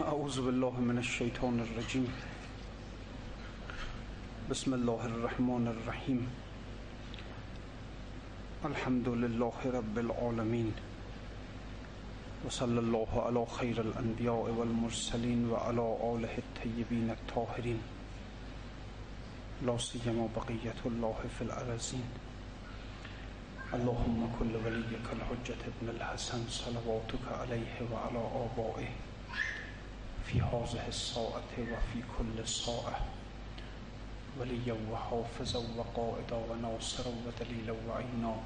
أعوذ بالله من الشيطان الرجيم. بسم الله الرحمن الرحيم. الحمد لله رب العالمين. وصلى الله على خير الأنبياء والمرسلين وعلى آله الطيبين الطاهرين. لا سيما بقية الله في الأرزين. اللهم كل وليك الحجة ابن الحسن صلواتك عليه وعلى آبائه. في هذه الساعة وفي كل ساعة. وليا وحافظا وقائدا وناصرا ودليلا وعينا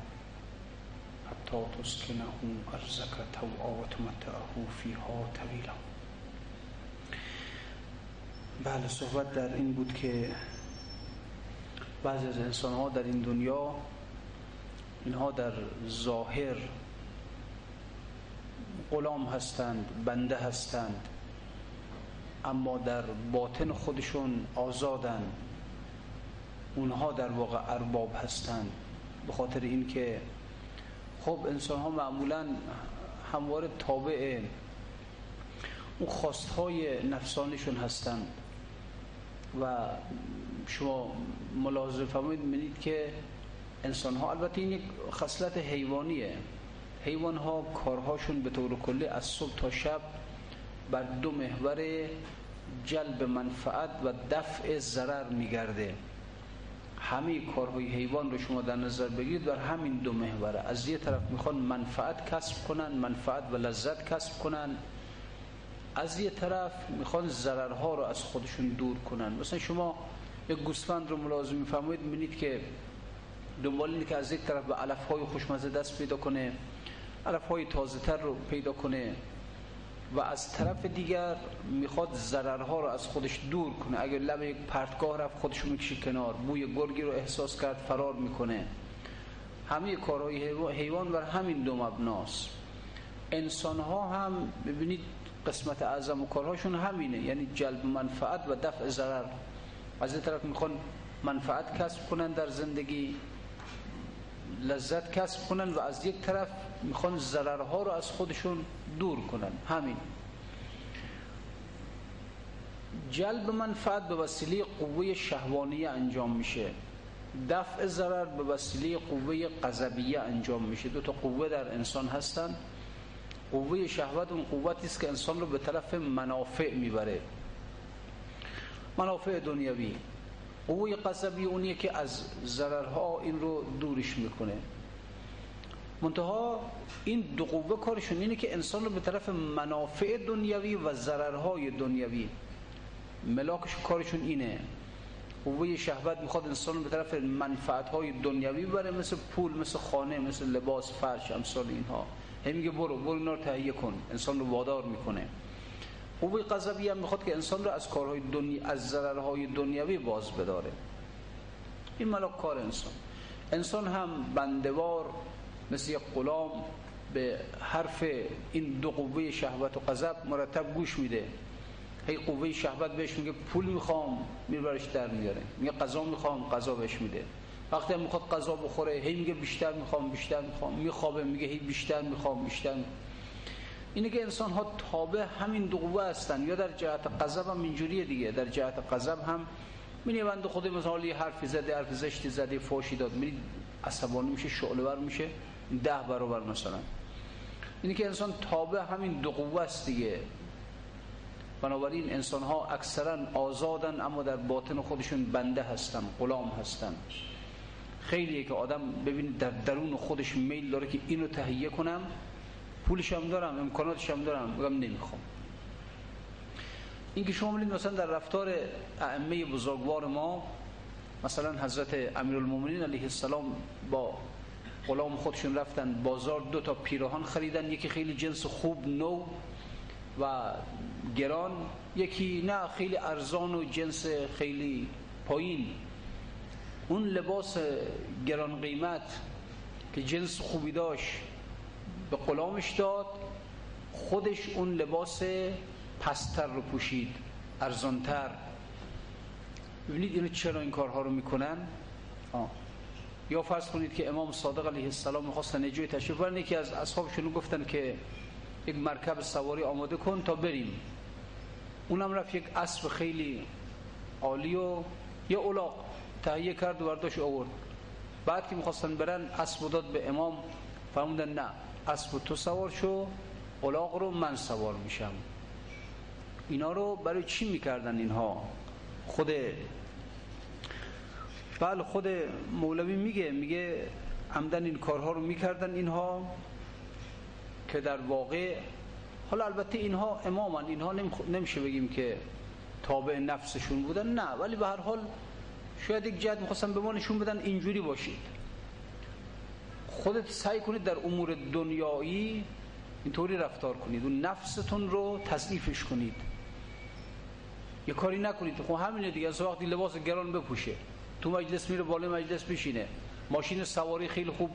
حتى تسكنه أرزك توعا وتمتعه فيها طويلا بله صحبت در این بود که بعضی از انسان ها در این دنیا اینها در ظاهر غلام هستند بنده هستند. اما در باطن خودشون آزادند اونها در واقع ارباب هستند. به خاطر اینکه خب انسان ها معمولا همواره تابع اون خواست های نفسانشون هستند. و شما ملاحظه فرمایید می‌بینید که انسان ها البته این یک خصلت حیوانیه. حیوان ها کارهاشون به طور کلی از صبح تا شب بر دو محور جلب منفعت و دفع ضرر میگرده همه کارهای حیوان رو شما در نظر بگیرید بر همین دو محوره از یه طرف می‌خوان منفعت کسب کنن منفعت و لذت کسب کنن. از یه طرف می‌خوان ضررها رو از خودشون دور کنن. مثلا شما یک گوسفند رو ملازم میفرمایید می‌بینید که دنبال اینه که از یک طرف به علف های خوشمزه دست پیدا کنه علف های تازه تر رو پیدا کنه. و از طرف دیگر می‌خواد ضررها رو از خودش دور کنه. اگر لب یک پرتگاه رفت خودش رو می‌کشه کنار. بوی گرگی رو احساس کرد فرار می‌کنه. همه کارهای حیوان بر همین دو مبناست. انسان ها هم ببینید قسمت اعظم و کارهاشون همینه. یعنی جلب منفعت و دفع ضرر. از این طرف می‌خوان منفعت کسب کنن در زندگی. لذت کسب کنن و از یک طرف می‌خوان ضررها رو از خودشون دور کنن. همین. جلب منفعت به وسیله قوه شهوانیه انجام میشه. دفع ضرر به وسیله قوه قذبیه انجام میشه. دو تا قوه در انسان هستن. قوه شهوت اون قوتی است که انسان رو به طرف منافع می‌بره. منافع دنیوی قوه قذبی اونیه که از ضررها این رو دورش می‌کنه. منتها این دو قوه کارشون اینه که انسان رو به طرف منافع دنیوی و ضررهای دنیوی. ملاکش کارشون اینه. قوه شهوت می‌خواد انسان رو به طرف منفعتهای دنیوی بره مثل پول مثل خانه مثل لباس فرش امثال اینها. هی برو برو اینا رو تهیه کن. انسان رو وادار می‌کنه. قوه قذبی هم می‌خواد که انسان رو از کارهای دنیا از ضررهای دنیوی باز بداره. این ملاک کار انسان. انسان هم بندوار مثل یک غلام به حرف این دو قوه شهوت و غضب مرتب گوش میده. هی قوه شهوت بهش میگه پول می‌خوام میبرش در میاره. میگه غذا می‌خوام غذا بهش میده. وقتی هم می‌خواد غذا بخوره هی میگه بیشتر می‌خوام بیشتر می‌خوام میخوابه میگه هی بیشتر می‌خوام بیشتر می‌خوام. اینه که انسان ها تابع همین دو قوه هستن. یا در جهت غضب هم اینجوریه دیگه. در جهت غضب هم می‌بینی بنده خود یه حرفی زده حرف زشتی زده فوشی داد. می‌بینی عصبانی میشه شعله ور میشه ده برابر مثلا. اینه که انسان تابع همین دو قوه است دیگه. بنابراین انسان ها اکثرا آزادن اما در باطن خودشون بنده هستن غلام هستن. خیلیه که آدم ببین در درون خودش میل داره که اینو تهیه کنم پولش هم دارم امکاناتش هم دارم میگم نمی‌خوام. این که شما ببینید مثلا در رفتار ائمه بزرگوار ما مثلا حضرت امیرالمومنین علیه السلام با غلام خودشون رفتن بازار دو تا پیراهن خریدن یکی خیلی جنس خوب نو و گران یکی نه خیلی ارزان و جنس خیلی پایین. اون لباس گران قیمت که جنس خوبی داشت به غلامش داد. خودش اون لباس پستر رو پوشید ارزانتر. ببینید اینو چرا این کارها رو می‌کنن؟ آه. یا فرض کنید که امام صادق علیه السلام می‌خواستن نجوی تشریف برن یکی از اصحابشون گفتن که یک مرکب سواری آماده کن تا بریم. اونم رفت یک اسب خیلی عالی و یه اولاق تهیه کرد و برداشت آورد. بعد که می‌خواستن برن اسب داد به امام فرمودن نه. اسب تو سوار شو اولاق رو من سوار میشم. اینا رو برای چی می‌کردن اینها؟ خود بله خود مولوی میگه میگه عمدن این کارها رو می‌کردن اینها که در واقع حالا البته اینها امامن اینها نمیشه بگیم که تابع نفسشون بودن نه. ولی به هر حال شاید یک جهت می‌خواستن به ما نشون بدن اینجوری باشید. خودت سعی کنید در امور دنیایی اینطوری رفتار کنید. و نفستون رو تصدیفش کنید. یه کاری نکنید. خب همینه دیگه. از وقتی لباس گران بپوشه تو مجلس میره بالای مجلس بشینه ماشین سواری خیلی خوب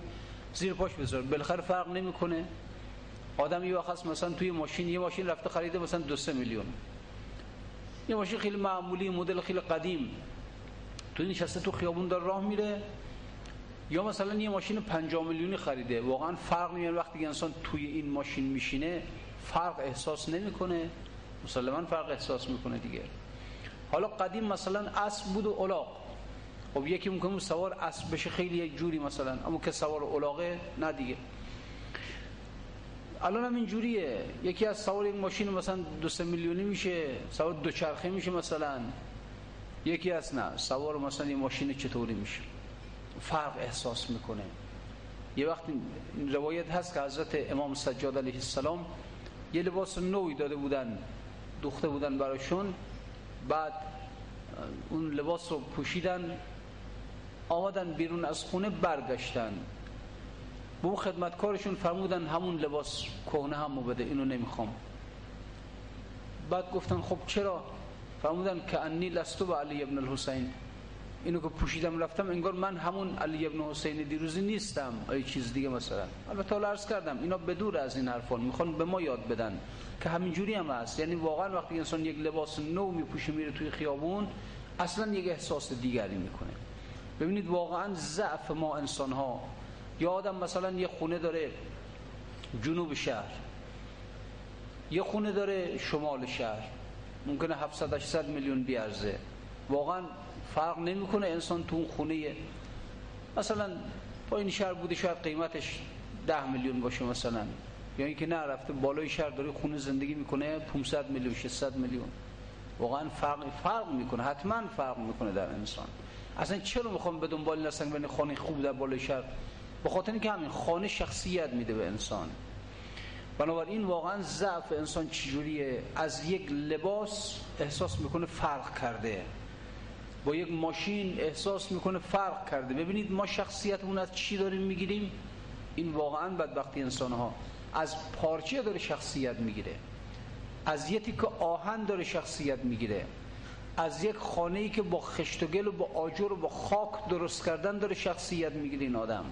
زیر پاش بذاره. بالاخره فرق نمی‌کنه. آدم یه وقت مثلا توی ماشین یه ماشین رفته خریده مثلا دو سه میلیون. یه ماشین خیلی معمولی مدل خیلی قدیم. تو نشسته تو خیابون داره راه میره. یا مثلا یه ماشین 50 میلیونی خریده واقعا فرق نمی‌کنه وقتی انسان توی این ماشین میشینه فرق احساس نمی‌کنه. مسلما فرق احساس می‌کنه دیگه. حالا قدیم مثلا اسب بود و الاغ خب یکی ممکنه سوار اسب بشه خیلی یک جوری مثلا اما که سوار الاغه نه دیگه. الان هم اینجوریه. یکی از سوار یک ماشین مثلا دو سه میلیونی میشه سوار دوچرخه میشه مثلا. یکی از نه سوار مثلا یه ماشین چطوری میشه؟ فرق احساس می‌کنه. یه وقت روایت هست که حضرت امام سجاد علیه السلام یه لباس نوی داده بودن دوخته بودن براشون بعد اون لباس رو پوشیدن آمدن بیرون از خونه برگشتن. به اون خدمتکارشون فرمودن همون لباس کهنه همو بده اینو نمی‌خوام. بعد گفتن خب چرا؟ فرمودن که انی لستو به علی ابن الحسین. اینو که پوشیدم رفتم انگار من همون علی ابن حسین دیروزی نیستم. ای چیز دیگه مثلا. البته حالا عرض کردم اینا بدور از این حرفان می‌خوان به ما یاد بدن که همینجوری هم هست. یعنی واقعا وقتی انسان یک لباس نو میپوشه میره توی خیابون اصلا یک احساس دیگری می‌کنه. ببینید واقعا ضعف ما انسان ها یا آدم مثلا یه خونه داره جنوب شهر یه خونه داره شمال شهر. ممکنه 700 800 میلیون بیارزه. واقعا فرق نمی‌کنه انسان تو اون خونه مثلا این شهر بوده شاید قیمتش 10 میلیون باشه مثلا. یا اینکه نه رفته بالای شهر داره خونه زندگی می‌کنه 500 میلیون 600 میلیون. واقعا فرق فرق می‌کنه حتما فرق می‌کنه در انسان. اصلا چرا می‌خوام به دنبال نستن بین خانه خوب در بالای شهر؟ به خاطر اینکه همین خانه شخصیت میده به انسان. بنابراین واقعا ضعف انسان چجوریه؟ از یک لباس احساس می‌کنه فرق کرده. با یک ماشین احساس می‌کنه فرق کرده. ببینید ما شخصیتمون از چی داریم می‌گیریم؟ این واقعا بدبختی انسان ها از پارچه داره شخصیت می‌گیره. از یه تیک آهن داره شخصیت می‌گیره. از یک خانه ای که با خشت و گل و با آجر و با خاک درست کردن داره شخصیت می‌گیره این آدم.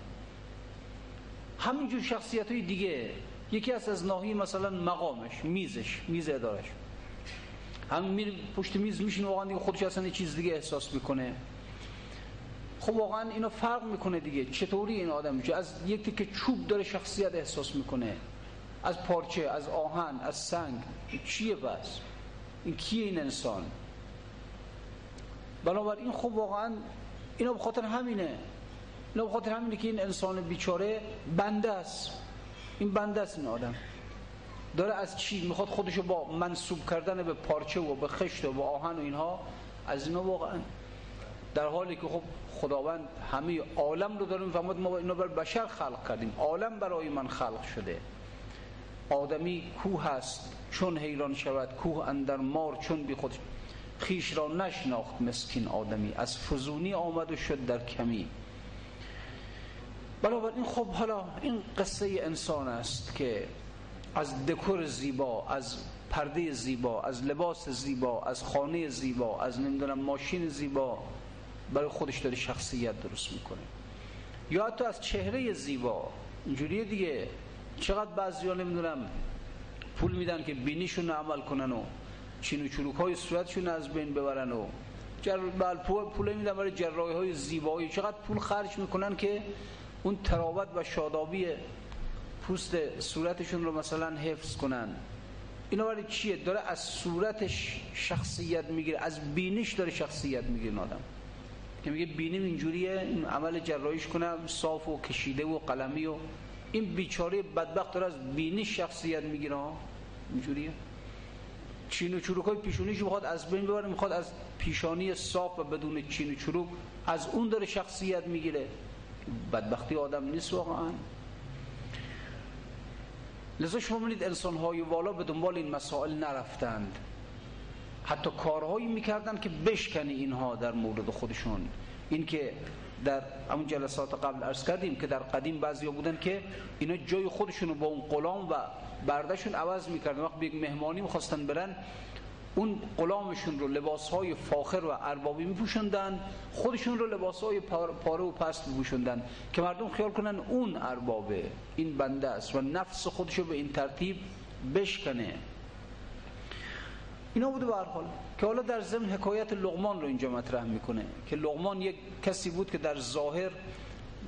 همینجور شخصیت های دیگه. یکی از از ناحیه مثلا مقامش میزش میز ادارش. هم میره پشت میز میشین واقعا دیگه خودش اصلا چیز دیگه احساس می‌کنه خب واقعا اینو فرق می‌کنه دیگه چطوری این آدم میشه از یکی که چوب داره شخصیت احساس می‌کنه از پارچه از آهن از سنگ چیه بس این کیه این انسان بنابراین خب واقعا اینا به خاطر همینه اینا به خاطر همینه که این انسان بیچاره بنده است این بنده است این آدم داره از چی می‌خواد خودشو با منصوب کردن به پارچه و به خشت و به آهن و اینها از اینا واقعا در حالی که خب خداوند همه عالم رو داره می‌فهمد ما اینو بر بشر خلق کردیم. عالم برای من خلق شده. آدمی کوه هست چون حیران شود کوه اندر مار چون بی خود خیش را نشناخت مسکین آدمی. از فزونی آمد و شد در کمی. این خب حالا این قصه انسان است که از دکور زیبا از پرده زیبا از لباس زیبا از خانه زیبا از نمی‌دونم ماشین زیبا برای خودش داره شخصیت درست می‌کنه. یا حتی از چهره زیبا. اینجوریه دیگه. چقدر بعضی ها نمی‌دونم پول میدن که بینیشون عمل کنن و چین و چروک های صورتشون از بین ببرن و جر... بل پول, پول میدن برای جراحی های زیبایی. چقدر پول خرج می‌کنن که اون تراوت و شادابی پوست صورتشون رو مثلا حفظ کنن. اینا برای چیه؟ داره از صورتش شخصیت می‌گیره. از بینش داره شخصیت می‌گیره آدم. که میگه بینیم اینجوریه این عمل جراحیش کنم صاف و کشیده و قلمی و این بیچاره بدبخت داره از بینش شخصیت می‌گیره. اینجوریه. چین و چروک های پیشونیش می‌خواد از بین ببره می‌خواد از پیشانی صاف و بدون چین و چروک از اون داره شخصیت می‌گیره. بدبختی آدم نیست واقعا. لذا شما می‌دید انسان های والا به دنبال این مسائل نرفتند. حتی کارهایی می‌کردن که بشکنی اینها در مورد خودشون. این که در همون جلسات قبل ارز کردیم که در قدیم بعضی بودن که اینا جای خودشون رو با اون غلام و بردشون عوض می‌کردن. وقت یک مهمانی می‌خواستن برن اون غلامشون رو لباس های فاخر و اربابی میپوشندن خودشون رو لباس های پاره و پست میپوشندن که مردم خیال کنن اون اربابه. این بنده است و نفس خودشو به این ترتیب بشکنه. اینا بوده به حال که حالا در ضمن حکایت لغمان رو اینجا مطرح می‌کنه که لغمان یک کسی بود که در ظاهر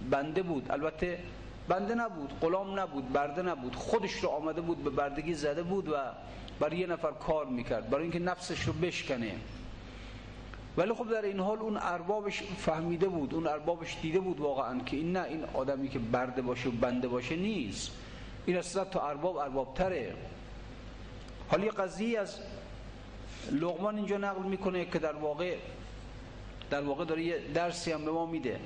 بنده بود. البته بنده نبود غلام نبود برده نبود. خودش رو آمده بود به بردگی زده بود و برای یه نفر کار می‌کرد برای اینکه نفسش رو بشکنه. ولی خب در این حال اون اربابش فهمیده بود اون اربابش دیده بود واقعا که این نه این آدمی که برده باشه و بنده باشه نیست. این اصلا تا ارباب ارباب تره حالی قضیه از لغمان اینجا نقل می‌کنه که در واقع در واقع داره یه درسی هم به ما میده.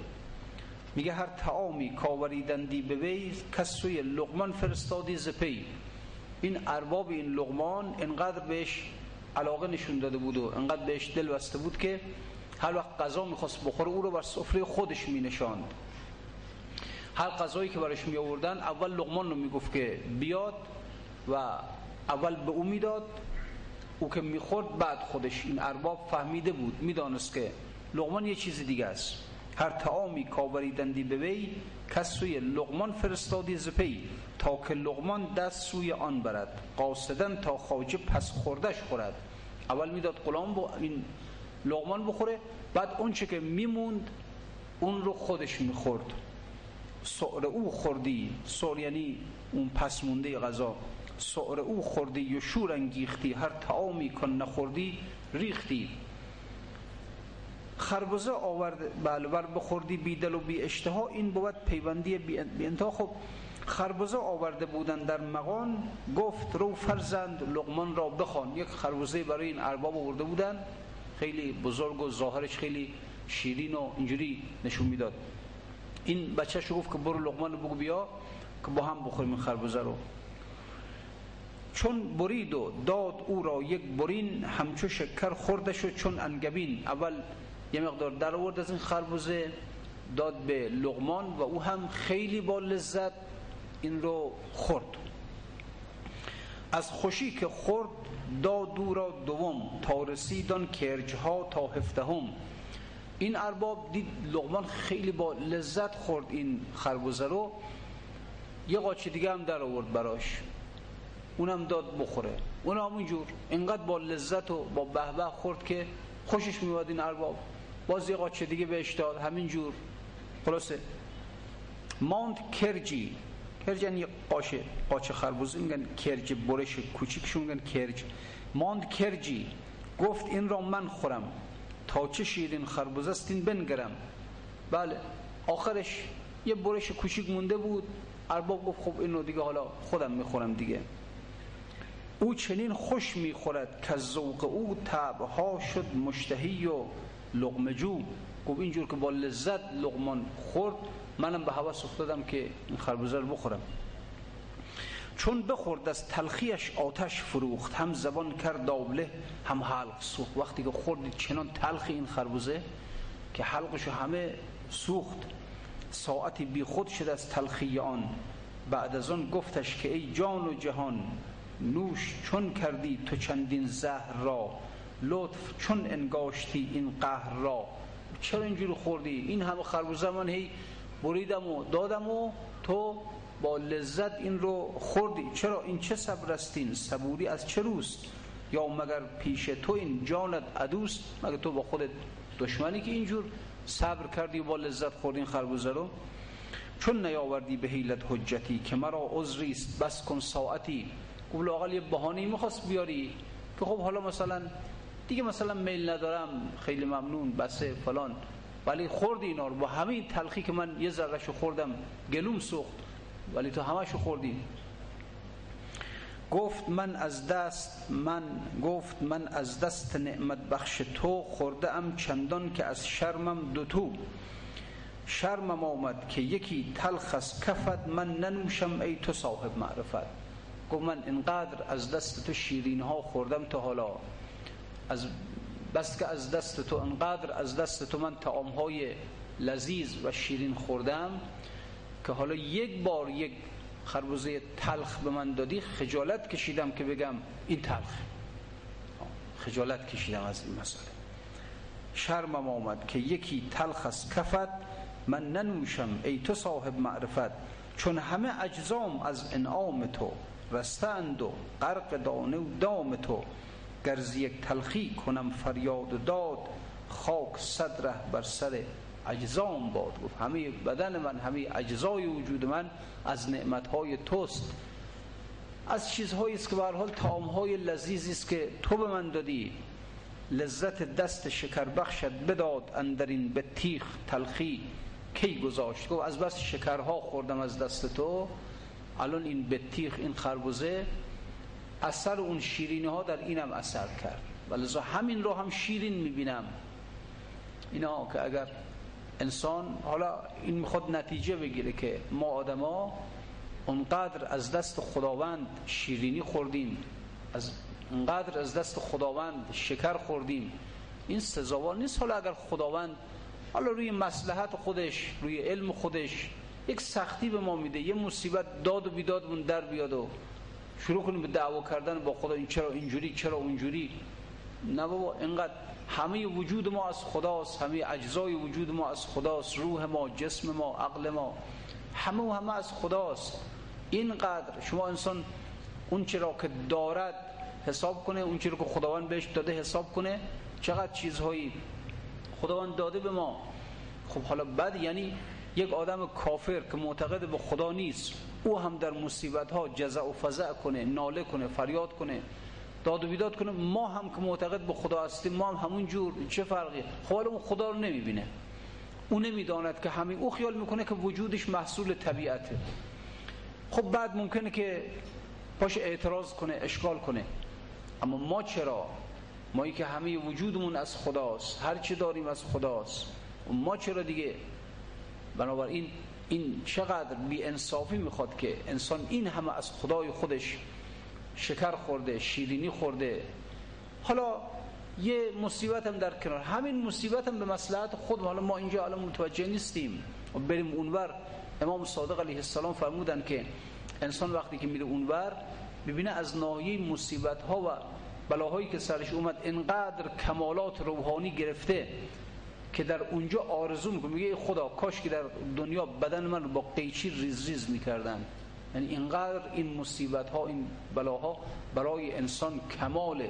میگه هر تعامی کاوریدندی به وی کسوی لغمان فرستادی زپی این ارباب این لغمان انقدر بهش علاقه نشون داده بود و انقدر بهش دل بسته بود که هر وقت غذا می‌خواست بخوره او رو بر سفره خودش مینشاند. هر غذایی که برش می آوردن اول لغمان رو می‌گفت که بیاد و اول به او می‌داد. او که می‌خورد بعد خودش این ارباب فهمیده بود می‌دانست که لغمان یه چیز دیگه است. هر تعامی کاوریدندی به وی کس سوی لغمان فرستادی زپی تا که لغمان دست سوی آن برد. قاصدن تا خواجه پس خوردش خورد. اول می‌داد غلام با این لغمان بخوره بعد اون چه که میموند اون رو خودش می‌خورد. سعر او خوردی. سعر یعنی اون پس مونده غذا. سعر او خوردی و شور انگیختی. هر تعامی کن نخوردی ریختی. خربزه آورد. بله بر بخوردی بی دل و بی اشتها این بود پیوندی بی انتها. خب خربزه آورده بودن در مقان گفت رو فرزند لقمان را بخوان. یک خربزه برای این ارباب آورده بودن. خیلی بزرگ و ظاهرش خیلی شیرین و اینجوری نشون می‌داد. این بچه شو گفت که برو لقمان بگو بیا که با هم بخوریم این خربزه رو. چون برید و داد او را یک برین همچو شکر خوردش و چون انگبین. اول یه مقدار در آورد از این خربوزه داد به لغمان و او هم خیلی با لذت این رو خورد. از خوشی که خورد داد او را دوم تا رسیدان کرجها تا هفدهم. این ارباب دید لغمان خیلی با لذت خورد این خربوزه رو. یه قاچه دیگه هم در آورد براش. اونم داد بخوره. اون همونجور اینقدر با لذت و با بهبه خورد که خوشش میواد این ارباب. باز یه قاچه دیگه بهش داد. همینجور خلاصه. ماند کرجی. کرج یعنی قاچه قاچه خربوزه میگن کرج برش کوچیکشون میگن کرج. ماند کرجی. گفت این را من خورم. تا چه شیرین خربوزه است این بنگرم. بله. آخرش یه برش کوچیک مونده بود. ارباب گفت خب اینو دیگه حالا خودم می‌خورم دیگه. او چنین خوش می‌خورد که ذوق او تبها شد مشتهی و لغمجو گفت اینجور که با لذت لغمان خورد منم به حواس افتادم که این خربوزه رو بخورم. چون بخورد از تلخیش آتش فروخت. هم زبان کرد دابله هم حلق سوخت. وقتی که خورد چنان تلخ این خربوزه که حلقش همه سوخت. ساعتی بی خود شد از تلخی آن. بعد از آن گفتش که ای جان و جهان نوش چون کردی تو چندین زهر را؟ لطف چون انگاشتی این قهر را؟ چرا اینجوری خوردی؟ این همه خربوزه من هی بریدم و دادم و تو با لذت این رو خوردی. چرا؟ این چه صبر استین صبوری از چه روست یا مگر پیش تو این جانت عدوست؟ مگر تو با خودت دشمنی که اینجور صبر کردی با لذت خوردین خربوزه رو؟ چون نیاوردی به حیلت حجتی که مرا عذری است بس کن ساعتی. گفت لاقل یه بهانه می‌خواست بیاری. که خب حالا مثلا دیگه مثلا میل ندارم خیلی ممنون بسه فلان. ولی خوردی اینا رو. با همین تلخی که من یه ذرهشو خوردم گلوم سوخت. ولی تو همشو خوردی. گفت من از دست من گفت من از دست نعمت بخش تو خورده ام چندان که از شرمم دوتو شرمم آمد که یکی تلخ از کفت من ننوشم ای تو صاحب معرفت. گفت من اینقدر از دست تو شیرین ها خوردم تا حالا. از بس که از دست تو انقدر از دست تو من تعام های لذیذ و شیرین خوردم که حالا یک بار یک خربوزه تلخ به من دادی خجالت کشیدم که بگم این تلخ. خجالت کشیدم از این مسئله. شرمم آمد که یکی تلخ از کفت من ننوشم ای تو صاحب معرفت چون همه اجزام از انعام تو رستند و غرق دانه و دام تو. گرز یک تلخی کنم فریاد داد. خاک صدره بر سر اجزام باد گفت. همه بدن من همه اجزای وجود من از نعمتهای توست. از چیزهایی است که به حال طعامهای لذیذی است که تو به من دادی. لذت دست شکر بخشت بداد اندرین به تیخ تلخی. کی گذاشت؟ گفت از بس شکرها خوردم از دست تو. الان این بطیخ این خربوزه اثر اون شیرینی ها در اینم اثر کرد. ولذا همین رو هم شیرین می‌بینم. اینا که اگر انسان حالا این می‌خواد نتیجه بگیره که ما آدما اونقدر از دست خداوند شیرینی خوردیم از اونقدر از دست خداوند شکر خوردیم این سزاوار نیست. حالا اگر خداوند حالا روی مسلحت خودش روی علم خودش یک سختی به ما میده یه مصیبت داد و بیدادمون در بیاد و شروع کنیم به دعوا کردن با خدا این چرا اینجوری چرا اونجوری؟ نه بابا اینقدر همه وجود ما از خداست همه اجزای وجود ما از خداست روح ما جسم ما عقل ما همه و همه از خداست. اینقدر شما انسان اون چرا که دارد حساب کنه اون چرا که خداوند بهش داده حساب کنه چقدر چیزهایی خداوند داده به ما. خب حالا بعد یعنی یک آدم کافر که معتقد به خدا نیست او هم در مصیبت ها جزع و فزع کنه ناله کنه فریاد کنه داد و بیداد کنه. ما هم که معتقد به خدا هستیم ما هم همون جور چه فرقی؟ خب اون خدا رو نمی‌بینه. او نمی‌داند که همین. او خیال می‌کنه که وجودش محصول طبیعته. خب بعد ممکنه که پاش اعتراض کنه اشکال کنه. اما ما چرا؟ ما که همه وجودمون از خداست هر چی داریم از خداست. ما چرا دیگه بنابراین این چقدر بی انصافی می‌خواد که انسان این همه از خدای خودش شکر خورده شیرینی خورده. حالا یه مصیبت هم در کنار. همین مصیبت هم به مسلحت خود. حالا ما اینجا حالا متوجه نیستیم. و بریم اونور. امام صادق علیه السلام فرمودن که انسان وقتی که میره اونور ببینه از ناحیه مصیبت ها و بلاهایی که سرش اومد انقدر کمالات روحانی گرفته. که در اونجا آرزو می‌کنه میگه خدا کاش که در دنیا بدن من با قیچی ریز ریز می‌کردن. یعنی اینقدر این مصیبت ها این بلاها برای انسان کماله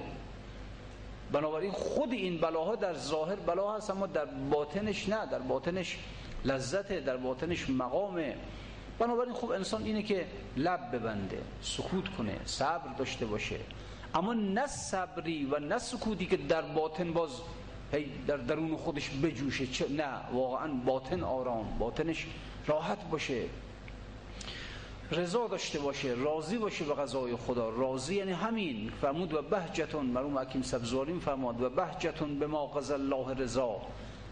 بنابراین خود این بلاها در ظاهر بلا هست اما در باطنش نه. در باطنش لذته در باطنش مقامه. بنابراین خوب انسان اینه که لب ببنده سکوت کنه صبر داشته باشه. اما نه صبری و نه سکوتی که در باطن باز در درون خودش بجوشه. چه نه واقعا باطن آرام باطنش راحت باشه. رضا داشته باشه راضی باشه به قضای خدا. راضی یعنی همین. فرمود و بهجتون مرحوم حکیم سبزواری فرمود و بهجتون به ما قضا الله رضا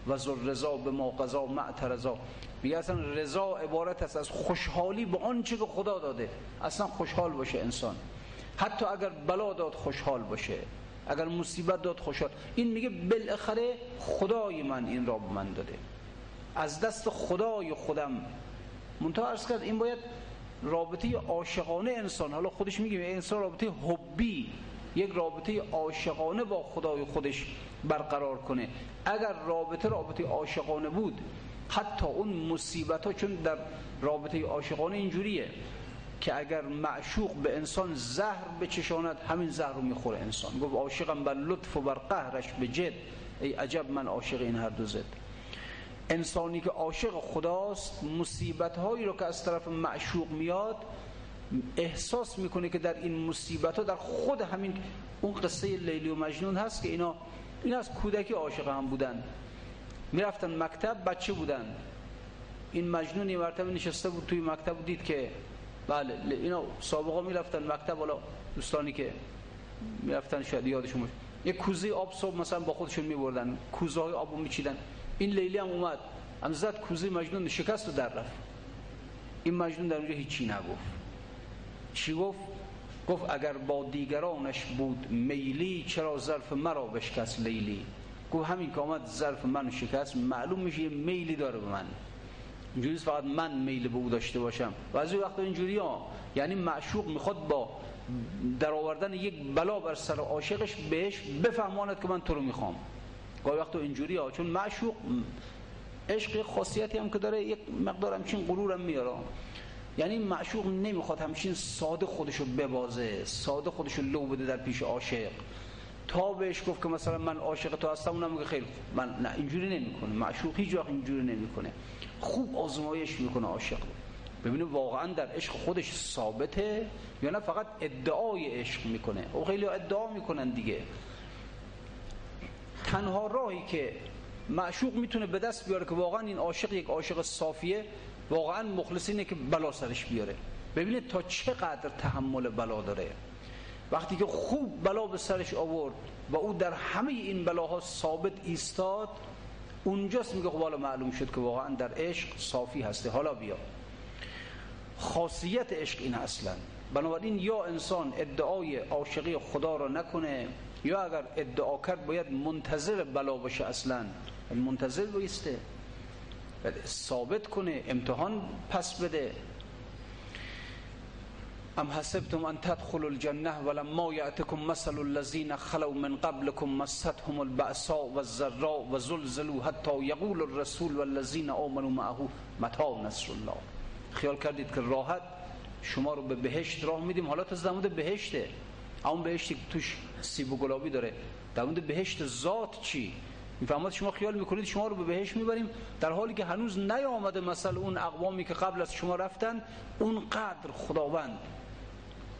و زر رضا به ما قضا معترضا میگه اصلا رضا عبارت است از خوشحالی به آنچه که خدا داده. اصلا خوشحال باشه انسان. حتی اگر بلا داد خوشحال باشه. اگر مصیبت داد خوشحال. این میگه بالاخره خدای من این را به من داده. از دست خدای خودم. منتها ارز کرد این باید رابطه عاشقانه انسان حالا خودش میگه انسان رابطه حبی. یک رابطه عاشقانه با خدای خودش برقرار کنه. اگر رابطه رابطه عاشقانه بود حتی اون مصیبت ها چون در رابطه عاشقانه اینجوریه. که اگر معشوق به انسان زهر بچشاند همین زهر رو می‌خوره انسان. گفت عاشقم بر لطف و بر قهرش به جد. ای عجب من عاشق این هر دو زد انسانی که عاشق خداست مصیبت هایی رو که از طرف معشوق میاد احساس می‌کنه که در این مصیبت ها در خود همین اون قصه لیلی و مجنون هست که اینا این از کودکی عاشق هم بودن. می‌رفتن مکتب بچه بودن. این مجنون یه مرتبه نشسته بود توی مکتب دید که بله اینا سابقا می‌رفتن مکتب حالا دوستانی که می‌رفتن شاید یادشون یه کوزه آب صبح مثلا با خودشون میبردن کوزه های آبو میچیدن. این لیلی هم اومد هم زد کوزه مجنون شکست در رفت. این مجنون در اونجا هیچی نگفت. چی گفت؟ گفت اگر با دیگرانش بود میلی چرا ظرف مرا بشکست لیلی؟ گفت همین که آمد ظرف من شکست معلوم میشه میلی داره به من. اینجوری فقط من میل به او داشته باشم. و از این وقت اینجوری ها. یعنی معشوق می‌خواد با در آوردن یک بلا بر سر عاشقش بهش بفهماند که من تو رو می‌خوام. گاهی وقت اینجوری ها. چون معشوق عشق خاصیتی هم که داره یک مقدار همچین غرورم میاره. یعنی معشوق نمی‌خواد همچین ساده خودشو ببازه ساده خودشو لو بده در پیش عاشق. تا بهش گفت که مثلا من عاشق تو هستم اونم میگه خیلی من نه اینجوری نمی‌کنه. معشوق هیچ وقت اینجوری نمی‌کنه. خوب آزمایش می‌کنه عاشق. ببینه واقعا در عشق خودش ثابته یا نه فقط ادعای عشق می‌کنه. او خیلی ادعا می‌کنن دیگه. تنها راهی که معشوق می‌تونه به دست بیاره که واقعا این عاشق یک عاشق صافیه واقعا مخلصینه که بلا سرش بیاره. ببینید تا چقدر تحمل بلا داره. وقتی که خوب بلا به سرش آورد و او در همه این بلاها ثابت ایستاد اونجاست میگه خب حالا معلوم شد که واقعا در عشق صافی هسته حالا بیا. خاصیت عشق این اصلا. بنابراین یا انسان ادعای عاشقی خدا را نکنه یا اگر ادعا کرد باید منتظر بلا باشه اصلا. منتظر بایسته. ثابت کنه امتحان پس بده. ام حسبتم ان تدخلوا الجنه ولما ياتكم مثل الذين خلوا من قبلكم مستهم البأساء والضراء وزلزلوا حتى يقول الرسول والذين آمنوا معه متى نصر الله؟ خیال کردید که راحت شما رو به بهشت راه میدیم. حالا تا زمود بهشته. اون بهشتی توش سیب و گلابی داره. در مورد بهشت ذات چی؟ می‌فهمید شما خیال می‌کنید شما رو به بهشت می‌بریم. در حالی که هنوز نیامده مثل اون اقوامی که قبل از شما رفتن اونقدر خداوند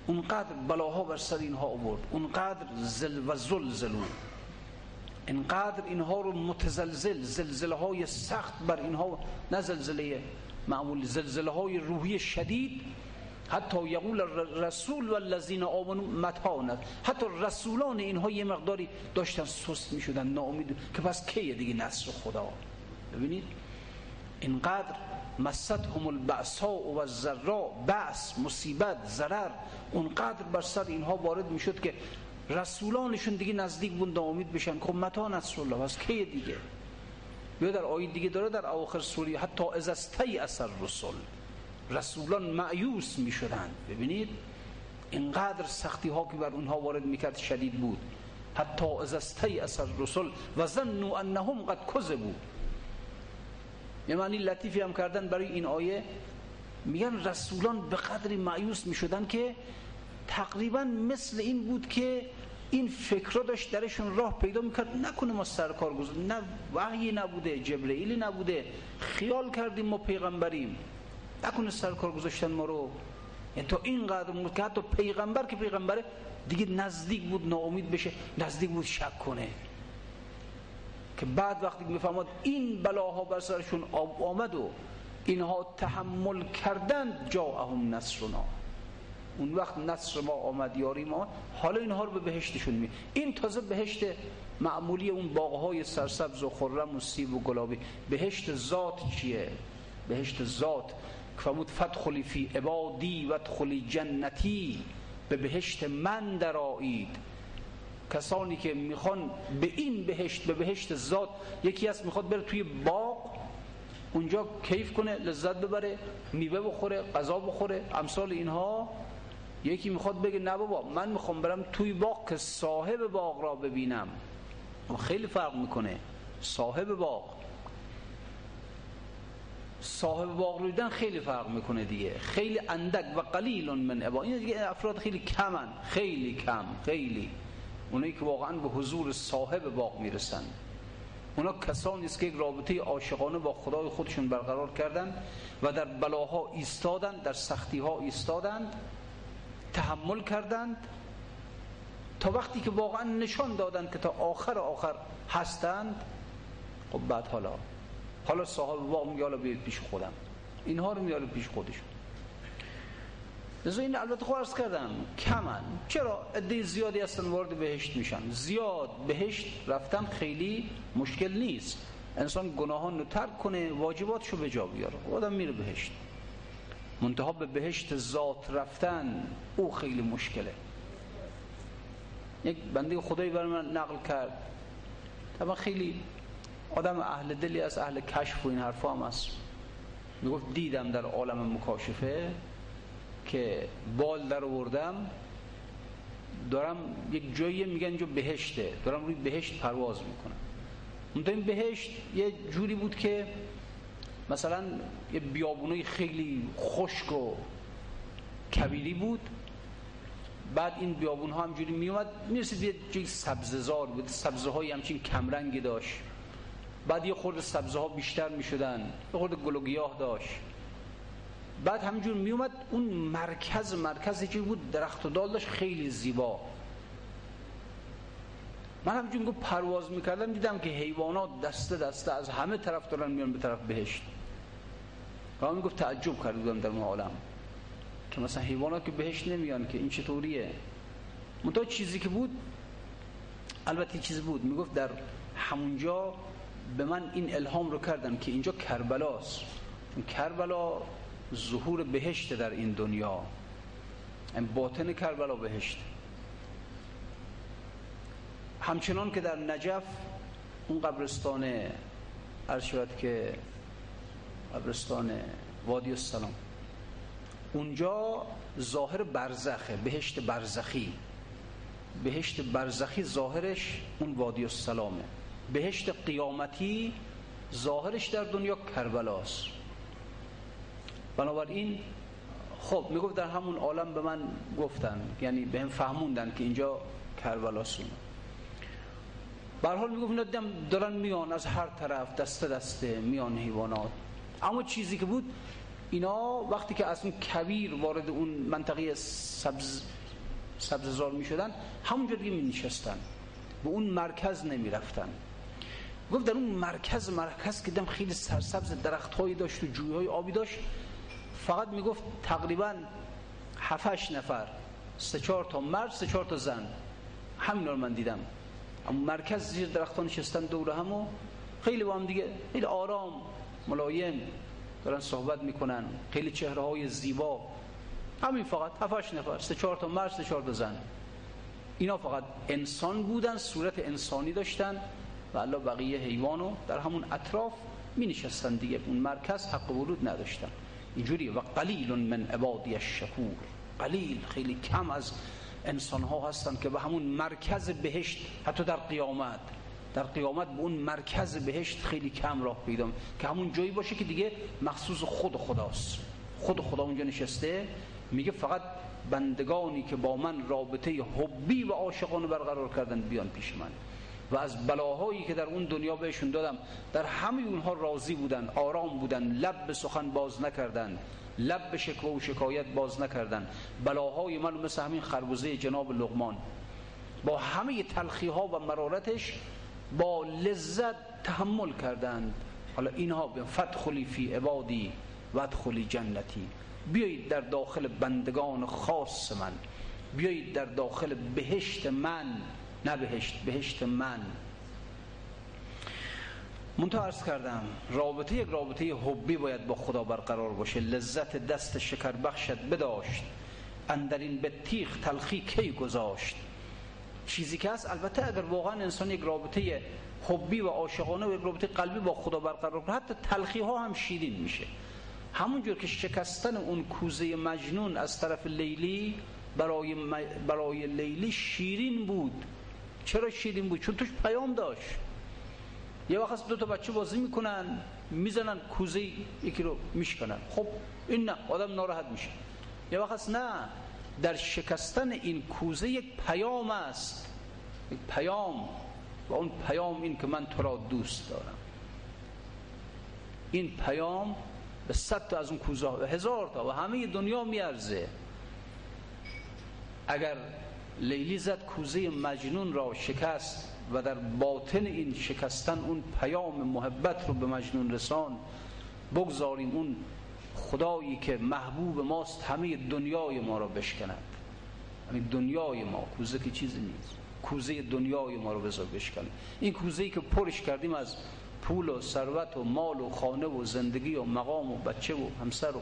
اونقدر بلاها بر سر اینها آورد اونقدر زل و زلزلو اینقدر اینها رو متزلزل زلزله های سخت بر اینها نه زلزله معمول زلزله های روحی شدید. حتی یقول رسول و الذین آمنوا متانت حتی رسولان اینها یه مقداری داشتن سست می شدن ناامید. که پس کیه دیگه نصر خدا؟ ببینید؟ اینقدر هم البعصا و الزرا بعث مصیبت ضرر اونقدر بر سر اینها وارد می‌شد که رسولانشون دیگه نزدیک بود ناامید بشن. خب متا نصر الله پس کیه دیگه؟ یا در آیه دیگه داره در اواخر سوری حتی از استی اثر رسول رسولان معیوس می شدند ببینید اینقدر سختی ها که بر اونها وارد می‌کرد شدید بود. حتی از استی اثر رسول و ظنوا انهم قد کذبوا. یه معنی لطیفی هم کردن برای این آیه. میگن رسولان به قدری معیوس می‌شدن که تقریبا مثل این بود که این فکر داشت درشون راه پیدا می‌کرد. نکنه ما سرکار گذار نه وحی نبوده جبرئیلی نبوده. خیال کردیم ما پیغمبریم. نکنه سرکار گذاشتن ما رو. یعنی تا اینقدر که حتی پیغمبر که پیغمبره دیگه نزدیک بود ناامید بشه نزدیک بود شک کنه. که بعد وقتی می‌فهمد این بلاها بر سرشون آمد و اینها تحمل کردن جاهم نصرنا. اون وقت نصر ما آمد یاری ما. حالا اینها رو به بهشتشون می این تازه بهشت معمولی اون باغهای سرسبز و خرم و سیب و گلابی. بهشت ذات چیه؟ بهشت ذات. فرمود فتخلی فی عبادی و ادخلی جنتی. به بهشت من درآیید. کسانی که می‌خوان به این بهشت به بهشت ذات یکی از می‌خواد بره توی باغ اونجا کیف کنه لذت ببره میوه بخوره غذا بخوره امثال اینها. یکی می‌خواد بگه نه بابا من می‌خوام برم توی باغ که صاحب باغ را ببینم. خیلی فرق می‌کنه. صاحب باغ. صاحب باغ رو دیدن خیلی فرق می‌کنه دیگه. خیلی اندک و قلیل من ابا این دیگه افراد خیلی کمن. خیلی کم. خیلی. اونایی که واقعا به حضور صاحب باغ می‌رسن اونا کسانی است که یک رابطه عاشقانه با خدای خودشون برقرار کردن و در بلاها ایستادن در سختیها ایستادند تحمل کردند تا وقتی که واقعا نشان دادند که تا آخر آخر هستند خب بعد حالا حالا صاحب واقع میگه حالا بیاید پیش خودم. اینها رو میاره پیش خودشون. لذا این البته خواهد خب کردم. کمن. چرا عده زیادی هستن وارد بهشت میشن؟ زیاد. بهشت رفتن خیلی مشکل نیست. انسان گناهان رو ترک کنه واجباتشو به جا بیاره. آدم میره بهشت. منتها به بهشت ذات رفتن او خیلی مشکله. یک بنده خدایی بر من نقل کرد. طبعا خیلی آدم اهل دلی از اهل کشف و این حرفا هم هست می‌گفت دیدم در عالم مکاشفه. که بال در آوردم دارم یک جایی میگن اینجا بهشته دارم روی بهشت پرواز می‌کنم. اون این بهشت یه جوری بود که مثلا یه بیابونای خیلی خشک و کبیری بود. بعد این بیابون ها همجوری میومد می‌رسید یه جای سبززار بود سبزه های همچین کمرنگی داشت. بعد یه خورده سبزه ها بیشتر می‌شدن یه خورده گل داشت. بعد همینجور میومد اون مرکز مرکز چی بود درخت و دال داشت خیلی زیبا. من همینجور گفت پرواز می‌کردم دیدم که حیوانات دسته دسته از همه طرف دارن میان به طرف بهشت. و گفت تعجب کرده بودم در اون عالم. که مثلا حیوانات که بهشت نمیان که این چطوریه؟ منتها چیزی که بود البته چیزی بود. می‌گفت در همونجا به من این الهام رو کردم که اینجا کربلاست. کربلا ظهور بهشت در این دنیا. این باطن کربلا بهشت. همچنان که در نجف اون قبرستان عرض که قبرستان وادی السلام. اونجا ظاهر برزخه بهشت برزخی. بهشت برزخی ظاهرش اون وادی السلامه. بهشت قیامتی ظاهرش در دنیا کربلاست. بنابراین خب می‌گفت در همون عالم به من گفتن یعنی به هم فهموندن که اینجا کربلاسونه حال می‌گفت اینا دارن میان از هر طرف دسته دسته میان حیوانات. اما چیزی که بود اینا وقتی که از اون کویر وارد اون منطقه سبز سبززار می شدن همونجا دیگه می نشستن به اون مرکز نمی رفتن گفت در اون مرکز مرکز که دم خیلی سرسبز درخت هایی داشت و جوی های آبی داشت فقط می‌گفت تقریبا هفتش نفر. سه چهار تا مرد سه چهار تا زن. همین رو من دیدم. اما مرکز زیر درختان نشستن دور هم و خیلی با هم دیگه خیلی آرام ملایم دارن صحبت می‌کنن. خیلی چهره های زیبا. همین فقط هفتش نفر. سه چهار تا مرد سه چهار تا زن. اینا فقط انسان بودن صورت انسانی داشتن و الله بقیه حیوانو در همون اطراف می نشستن دیگه. اون مرکز حق ورود نداشتن. اینجوری و قلیل من عبادی الشکور. قلیل خیلی کم از انسان ها هستن که به همون مرکز بهشت حتی در قیامت. در قیامت به اون مرکز بهشت خیلی کم راه پیدا که همون جایی باشه که دیگه مخصوص خود خداست. خود خدا اونجا نشسته میگه فقط بندگانی که با من رابطه حبی و عاشقانه برقرار کردن بیان پیش من. و از بلاهایی که در اون دنیا بهشون دادم در همه اونها راضی بودن آرام بودن لب به سخن باز نکردن لب به شکوه و شکایت باز نکردن. بلاهای من مثل همین خربوزه جناب لغمان با همه تلخی ها و مرارتش با لذت تحمل کردند. حالا اینها به فتخلی فی عبادی و جنتی. بیایید در داخل بندگان خاص من. بیایید در داخل بهشت من. نه بهشت بهشت من. منتها ارز کردم رابطه یک رابطه حبی باید با خدا برقرار باشه. لذت دست شکر بخشت بداشت. اندرین به تیخ تلخی کی گذاشت. چیزی که هست البته اگر واقعا انسان یک رابطه حبی و عاشقانه و یک رابطه قلبی با خدا برقرار کنه حتی تلخی ها هم شیرین میشه. همونجور که شکستن اون کوزه مجنون از طرف لیلی برای, برای لیلی شیرین بود. چرا شیرین بود؟ چون توش پیام داشت. یه وقت دو تا بچه بازی می‌کنن می‌زنن کوزه یکی رو میشکنن. خب این نه آدم ناراحت میشه. یه وقت نه در شکستن این کوزه یک پیام است. یک پیام. و اون پیام این که من تو را دوست دارم. این پیام به صد تا از اون کوزه و هزار تا و همه دنیا میارزه. اگر لیلی زد کوزه مجنون را شکست و در باطن این شکستن اون پیام محبت رو به مجنون رسان بگذاریم اون خدایی که محبوب ماست همه دنیای ما را بشکند. همه دنیای ما کوزه که چیزی نیست. کوزه دنیای ما رو بذار بشکنه این کوزه ای که پرش کردیم از پول و ثروت و مال و خانه و زندگی و مقام و بچه و همسر و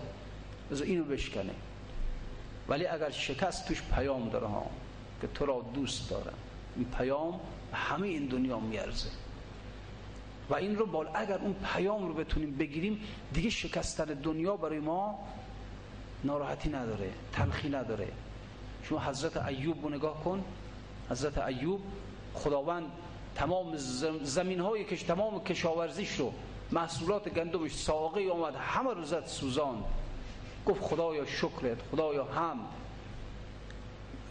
بذار اینو بشکنه. ولی اگر شکست توش پیام داره ها. که تو را دوست دارم. این پیام همه این دنیا میارزه. و این رو بال اگر اون پیام رو بتونیم بگیریم دیگه شکستن دنیا برای ما ناراحتی نداره تلخی نداره. شما حضرت ایوب رو نگاه کن. حضرت ایوب خداوند تمام زمین هایی که تمام کشاورزیش رو محصولات گندمش ساقه آمد همه رو زد سوزان گفت خدایا شکرت خدایا هم.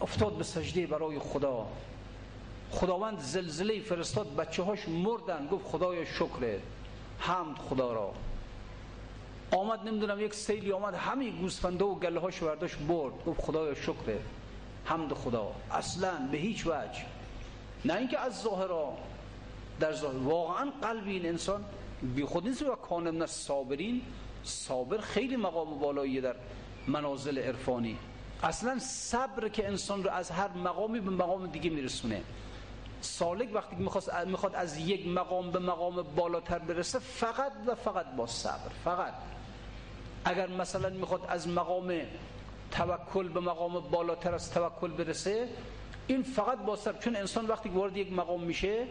افتاد به سجده برای خدا. خداوند زلزله فرستاد بچه هاش مردن. گفت خدایا شکرت حمد خدا را. آمد نمی‌دونم یک سیلی آمد همه گوسفنده و گله هاش برداشت برد. گفت خدایا شکرت حمد خدا. اصلا به هیچ وجه. نه اینکه از ظاهرا در ظاهر. واقعا قلب این انسان بی خود نیست و کانم صابرین. صابر خیلی مقام بالایی در منازل عرفانی. اصلا صبر که انسان رو از هر مقامی به مقام دیگه میرسونه. سالک وقتی می‌خواد می‌خواد از یک مقام به مقام بالاتر برسه فقط و فقط با صبر فقط. اگر مثلا می‌خواد از مقام توکل به مقام بالاتر از توکل برسه این فقط با صبر. چون انسان وقتی وارد یک مقام میشه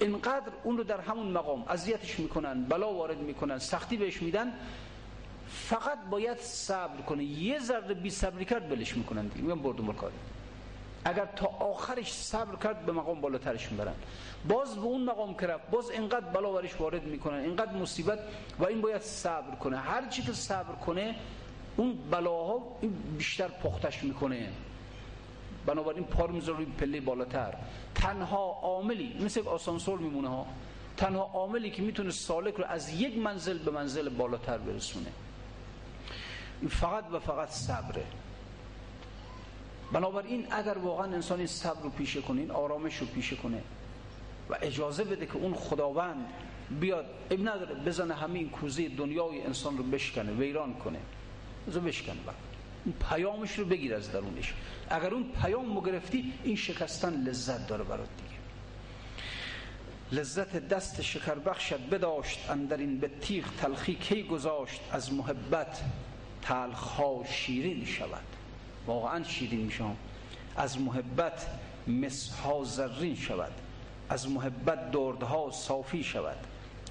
اینقدر اون رو در همون مقام اذیتش می‌کنن بلا وارد می‌کنن سختی بهش میدن فقط باید صبر کنه یه ذره بی صبری کرد بلش می‌کنن دیگه. میگم بردم کاری اگر تا آخرش صبر کرد به مقام بالاترش می‌برن. باز به اون مقام که باز اینقدر بلا ورش وارد می‌کنن اینقدر مصیبت و این باید صبر کنه. هر چی که صبر کنه اون بلاها بیشتر پختش می‌کنه. بنابراین پار می‌ذاره روی پله بالاتر. تنها عاملی مثل آسانسور میمونه ها. تنها عاملی که می‌تونه سالک رو از یک منزل به منزل بالاتر برسونه. فقط و فقط صبره. بنابراین اگر واقعا انسان این صبر رو پیشه کنه این آرامش رو پیشه کنه و اجازه بده که اون خداوند بیاد اب نداره بزنه همین کوزه دنیای انسان رو بشکنه ویران کنه. بزن بشکنه اون پیامش رو بگیر از درونش. اگر اون پیام گرفتی این شکستن لذت داره برات دیگه. لذت دست شکر بخشت بداشت اندر این به تیغ تلخی کی گذاشت از محبت تلخها شیرین شود واقعا شیرین میشم از محبت مسها زرین شود. از محبت دردها صافی شود.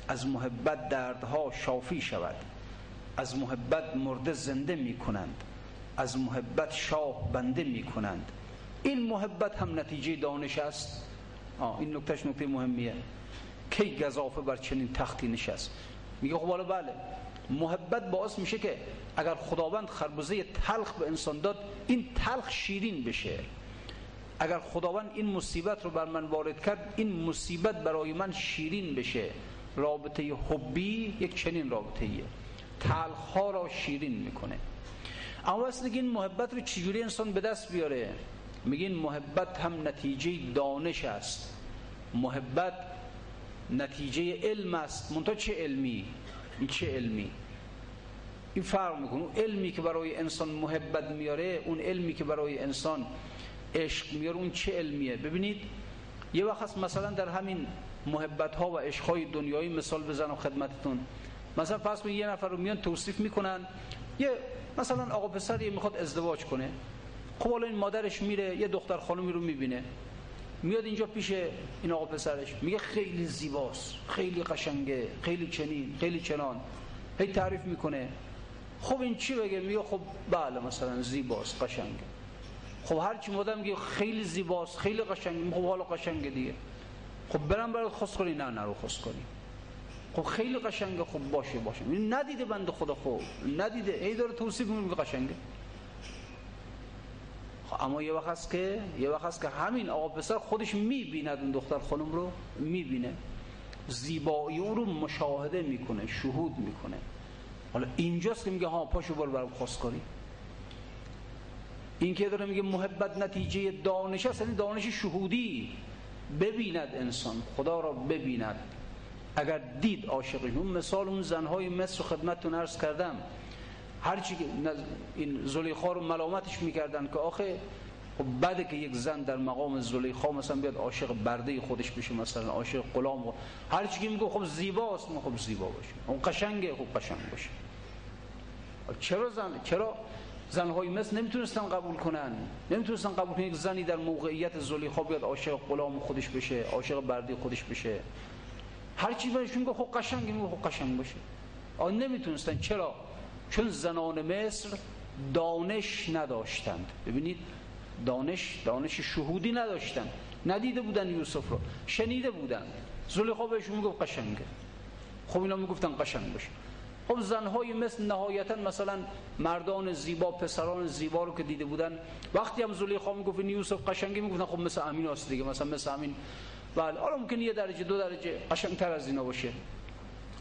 از محبت دردها شافی شود. از محبت مرده زنده می کنند از محبت شاه بنده می کنند این محبت هم نتیجه دانش است. آه این نکتهش نکته مهمیه. کی گذافه بر چنین تختی نشست؟ میگه خب بله. محبت باعث میشه که اگر خداوند خربزه تلخ به انسان داد این تلخ شیرین بشه. اگر خداوند این مصیبت رو بر من وارد کرد این مصیبت برای من شیرین بشه. رابطه حبی یک چنین رابطه ایه تلخ ها را شیرین می‌کنه. اما اصلا این محبت رو چجوری انسان به دست بیاره؟ میگین محبت هم نتیجه دانش است. محبت نتیجه علم است. منتها چه علمی؟ این چه علمی؟ این فرق می‌کنه. اون علمی که برای انسان محبت میاره اون علمی که برای انسان عشق میاره اون چه علمیه؟ ببینید یه وقت هست مثلا در همین محبت ها و عشق های دنیایی مثال بزنم خدمتتون. مثلا فرض کنید یه نفر رو میان توصیف می‌کنن یه مثلا آقا پسری می‌خواد ازدواج کنه. خب حالا این مادرش میره یه دختر خانمی رو می‌بینه. میاد اینجا پیش این آقا پسرش. میگه خیلی زیباست خیلی قشنگه خیلی چنین خیلی چنان. هی تعریف می‌کنه. خب این چی بگه؟ میگه خب بله مثلا زیباست قشنگه خب هر چی مادر میگه خیلی زیباست خیلی قشنگه خب حالا قشنگه دیگه. خب برم برات خواست کنی؟ نه نرو خواست کنی. خب خیلی قشنگه خب باشه باشه. ندیده بنده خدا خوب ندیده. ای داره توصیف میگه قشنگه خب اما یه وقت که یه وقت هست که همین آقا پسر خودش می‌بیند اون دختر خانم رو می‌بینه. زیبایی اون رو مشاهده می‌کنه شهود می‌کنه. حالا اینجاست که میگه ها پاشو برو برام خواست کنی. این که داره میگه محبت نتیجه دانش است یعنی دانش شهودی. ببیند انسان خدا را ببیند. اگر دید عاشقش اون مثال اون زنهای مصر خدمتتون عرض کردم. هرچی که این زلیخا رو ملامتش می‌کردن که آخه خب بده که یک زن در مقام زلیخا مثلا بیاد عاشق برده خودش بشه مثلا عاشق غلام هر چی میگه خب زیباست. خب زیبا باشه اون قشنگه خب قشنگ باشه. چرا زن چرا زنهای مثل نمی‌تونستن قبول کنن؟ نمی‌تونستن قبول کنن یک زنی در موقعیت زلیخا بیاد عاشق غلام خودش بشه عاشق برده خودش بشه. هر چی بهشون گفت خب قشنگ میگه خب قشنگ باشه. آن نمی‌تونستن. چرا؟ چون زنان مصر دانش نداشتند. ببینید دانش دانش شهودی نداشتن. ندیده بودن یوسف رو. شنیده بودن. زلیخا بهشون می‌گفت قشنگه خب اینا می‌گفتن قشنگ باشه. خب زنهای مثل نهایتا مثلا مردان زیبا پسران زیبا رو که دیده بودن. وقتی هم زلیخا می‌گفت این یوسف قشنگی می‌گفتن خب مثل امین هست دیگه مثلا مثل امین. بله حالا ممکن یه درجه دو درجه قشنگتر از اینا باشه.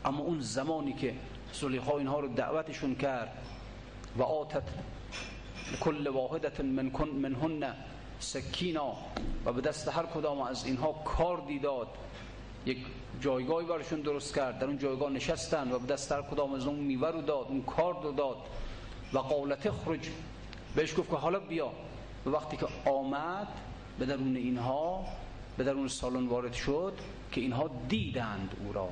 اما اون زمانی که زلیخا اینها رو دعوتشون کرد و آتت کل واحدت من کن منهن سکینا و به دست هر کدام از اینها کار دیداد یک جایگاهی برشون درست کرد. در اون جایگاه نشستن و به دست هر کدام از اون میوه رو داد اون کار رو داد و قالت خرج بهش گفت که حالا بیا. و وقتی که آمد به درون اینها به درون سالن وارد شد که اینها دیدند او را.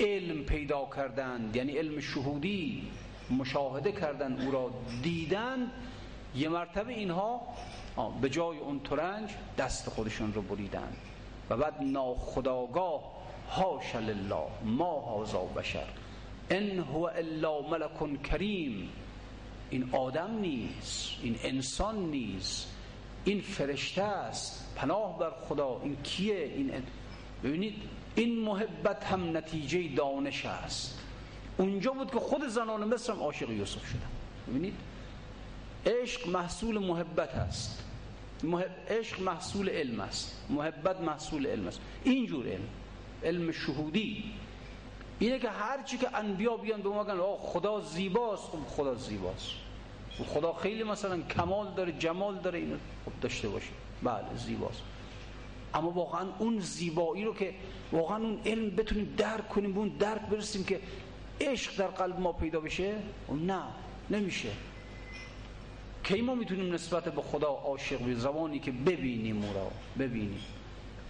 علم پیدا کردند یعنی علم شهودی مشاهده کردند او را. دیدند یه مرتبه اینها به جای اون ترنج دست خودشون رو بریدند. و بعد ناخداگاه هاش لله ما هازا بشر. ان هو الا ملک کریم این آدم نیست این انسان نیست. این فرشته است. پناه بر خدا. این کیه؟ این ببینید این محبت هم نتیجه دانش است. اونجا بود که خود زنان مصر هم عاشق یوسف شدن. ببینید عشق محصول محبت است. عشق محصول علم است. محبت محصول علم است. اینجور علم. علم شهودی. اینه که هرچی که انبیا بیان به ما خدا زیباست. خب خدا زیباست. خدا خیلی مثلا کمال داره جمال داره اینو خب داشته باشه. بله زیباست. اما واقعا اون زیبایی رو که واقعا اون علم بتونیم درک کنیم به اون درک برسیم که عشق در قلب ما پیدا بشه نه نمیشه. کی ما می‌تونیم نسبت به خدا عاشق به زبانی که ببینیم او را ببینیم.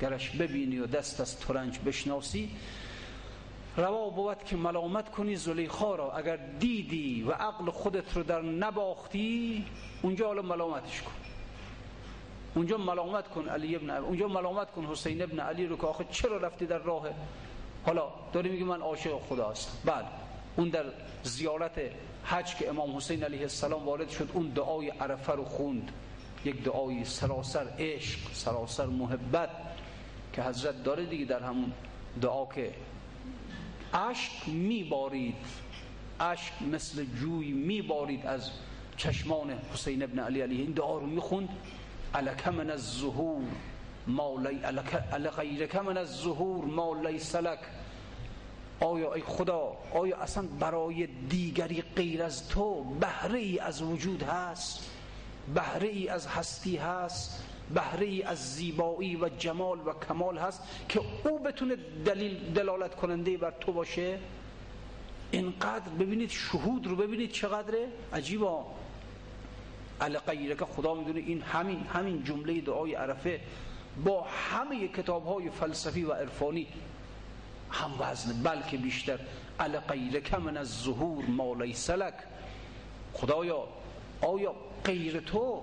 گرش ببینی و دست از ترنج بشناسی روا بود که ملامت کنی زلیخا را. اگر دیدی و عقل خودت رو در نباختی اونجا حالا ملامتش کن. اونجا ملامت کن علی ابن اونجا ملامت کن حسین ابن علی رو که آخه چرا رفتی در راه؟ حالا داری میگه من عاشق خدا هستم. بعد اون در زیارت حج که امام حسین علیه السلام وارد شد اون دعای عرفه رو خوند. یک دعای سراسر عشق سراسر محبت. که حضرت داره دیگه در همون دعا که عشق میبارید عشق مثل جوی میبارید از چشمان حسین ابن علی علیه. این دعا رو می‌خوند؟ الک من الظهور ما لی من الظهور ما لیس لک. آیا ای خدا آیا اصلا برای دیگری غیر از تو بهره ای از وجود هست؟ بهره ای از هستی هست؟ بهره از زیبایی و جمال و کمال هست که او بتونه دلیل دلالت کننده بر تو باشه؟ اینقدر ببینید شهود رو ببینید چقدره؟ عجیبا. القیره که خدا می‌دونه این همین همین جمله دعای عرفه با همه کتاب های فلسفی و عرفانی هم وزن بلکه بیشتر. القیره من از ظهور مالی سلک خدایا آیا غیر تو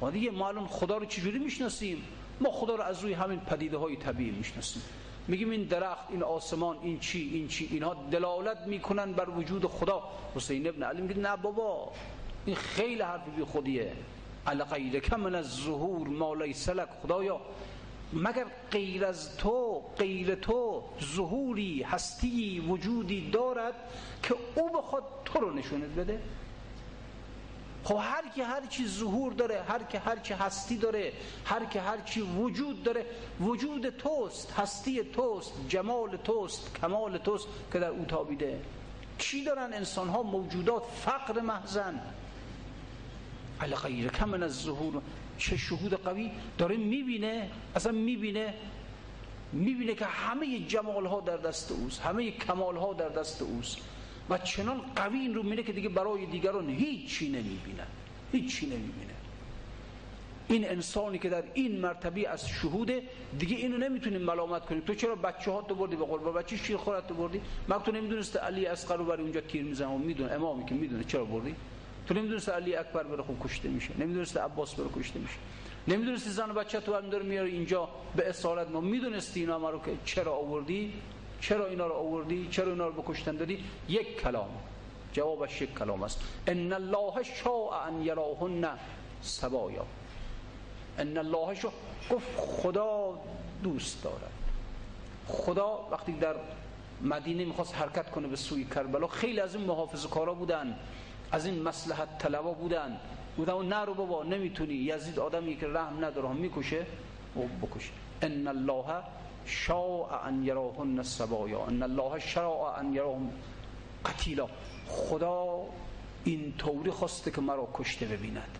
ما دیگه ما الان خدا رو چجوری می‌شناسیم؟ ما خدا رو از روی همین پدیده های طبیعی می‌شناسیم. میگیم این درخت این آسمان این چی این چی اینها دلالت می‌کنن بر وجود خدا. حسین ابن علی میگه نه بابا این خیلی حرف بی خودیه. الغیر من از ظهور مالای سلک خدایا مگر غیر از تو غیر تو ظهوری هستی وجودی دارد که او بخواد تو رو نشونت بده؟ خب هر کی هر چی ظهور داره هر کی هر چی هستی داره هر کی هر چی وجود داره. وجود توست هستی توست جمال توست کمال توست که در او تابیده. چی دارن انسان ها موجودات فقر محزن علی غیر کم از ظهور. چه شهود قوی داره می‌بینه اصلا می‌بینه می‌بینه که همه جمال ها در دست اوست همه کمال ها در دست اوست. و چنان قوی این رو می‌بینه که دیگه برای دیگران هیچی نمی‌بینه. هیچی نمی‌بینه. این انسانی که در این مرتبه از شهوده دیگه اینو نمی‌تونیم ملامت کنیم. تو چرا بچه ها تو بردی به قربا بچه شیر خورت تو بردی؟ مگه تو نمی‌دونست علی اصغر رو برای اونجا تیر می‌زنه؟ می‌دونه. امامی که می‌دونه. چرا بردی؟ تو نمی‌دونست علی اکبر بره خوب کشته میشه. نمی‌دونست عباس بره کشته میشه. نمی‌دونستی زن و بچه تو هم داره میاره اینجا به اسارت. ما می‌دونستی اینا رو که چرا آوردی؟ چرا اینا رو آوردی؟ چرا اینا رو بکشتن دادی؟ یک کلام. جوابش یک کلام است. ان الله شاء ان یراهن سبایا ان الله شو گفت خدا دوست دارد. خدا وقتی در مدینه می‌خواست حرکت کنه به سوی کربلا خیلی از این محافظ کارا بودن. از این مسلحت طلبا بودن. بودن نه رو بابا نمی‌تونی. یزید آدمی که رحم نداره هم می‌کشه و بکشه. ان الله شاء ان یراهن سبایا ان الله شاء ان یراهن قتیلا. خدا این طوری خواسته که مرا کشته ببیند.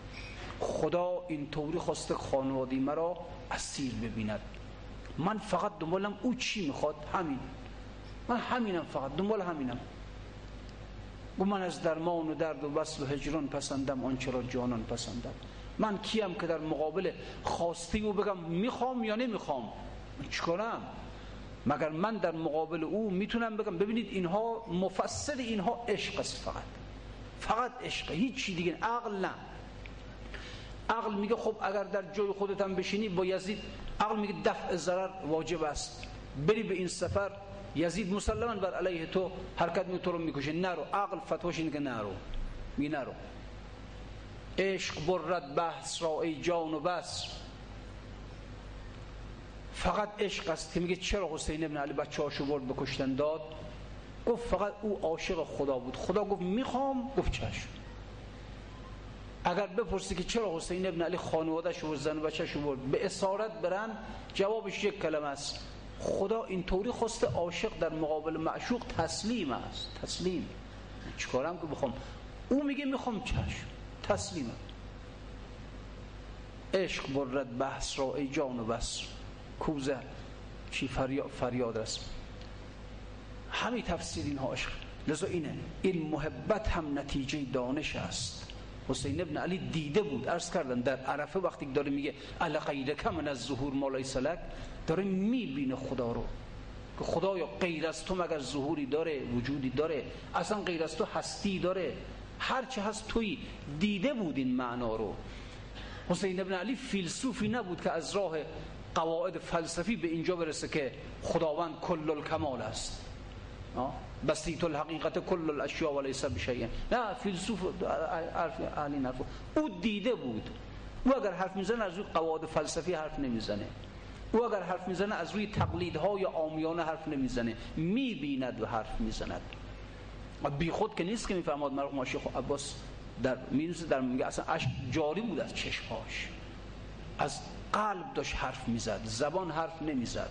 خدا این طوری خواسته خانوادی مرا اسیر ببیند. من فقط دنبالم او چی می‌خواد؟ همین. من همینم فقط دنبال همینم. و من از درمان و درد و وصل و هجران پسندم آنچه را جانان پسندم. من کیم که در مقابل خواستی او بگم می‌خوام یا نمی‌خوام؟ چیکارم؟ مگر من در مقابل او می‌تونم بگم ببینید اینها مفصل اینها عشق است فقط. فقط عشق هیچ چی دیگه عقل نه. عقل میگه خب اگر در جای خودت هم بشینی با یزید عقل میگه دفع ضرر واجب است. بری به این سفر یزید مسلما بر علیه تو حرکت می تو رو می‌کشه. نرو عقل فتواش اینه که نرو می نرو عشق برد بحث را ای جان و بس. فقط عشق است. که میگه چرا حسین ابن علی بچه هاشو برد بکشتن؟ داد. گفت فقط او عاشق خدا بود. خدا گفت می‌خوام. گفت چشم. اگر بپرسی که چرا حسین ابن علی خانوادهش و زن و بچه‌ش برد به اسارت برن جوابش یک کلمه است. خدا اینطوری خواسته عاشق در مقابل معشوق تسلیم است. تسلیم. چیکارم که بخوام؟ او میگه می‌خوام چشم. تسلیمه عشق برد بحث را ای جان و بس. کوزه. چی فریاد, فریاد رسم همین تفسیر اینها عشق لذا اینه. این محبت هم نتیجه دانش است. حسین ابن علی دیده بود. عرض کردن در عرفه وقتی داره میگه الغیرک من از ظهور مالای سلک داره می‌بینه خدا رو. که خدایا غیر از تو مگر ظهوری داره وجودی داره؟ اصلا غیر از تو هستی داره. هرچه هست توی دیده بود این معنا رو. حسین ابن علی فیلسوفی نبود که از راه قواعد فلسفی به اینجا برسه که خداوند کل الکمال است. بسیط الحقیقت کل الاشیاء ولیس بشیء. نه فیلسوف اهلی نرف. او دیده بود. او اگر حرف می‌زنه از روی قواعد فلسفی حرف نمی‌زنه. او اگر حرف می‌زنه از روی تقلیدهای آمیانه حرف نمی‌زنه. می‌بیند و حرف می‌زند. بی خود که نیست که میفهماد مرحوم شیخ عباس در مینوسه در میگه اصلا عشق جاری بود از چشمهاش. از قلب داشت حرف می‌زد زبان حرف نمی‌زد.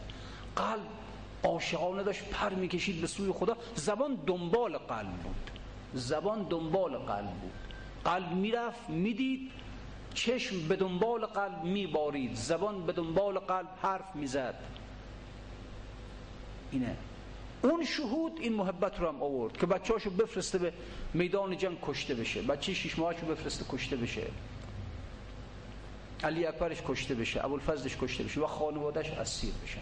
قلب عاشقانه داشت پر می‌کشید به سوی خدا. زبان دنبال قلب بود. زبان دنبال قلب بود. قلب می‌رفت می‌دید چشم به دنبال قلب میبارید. زبان به دنبال قلب حرف می‌زد. اینه. اون شهود این محبت رو هم آورد که بچه هاشو بفرسته به میدان جنگ کشته بشه. بچه شیش ماهاشو بفرسته کشته بشه. علی اکبرش کشته بشه ابوالفضلش کشته بشه و خانوادش اسیر بشن.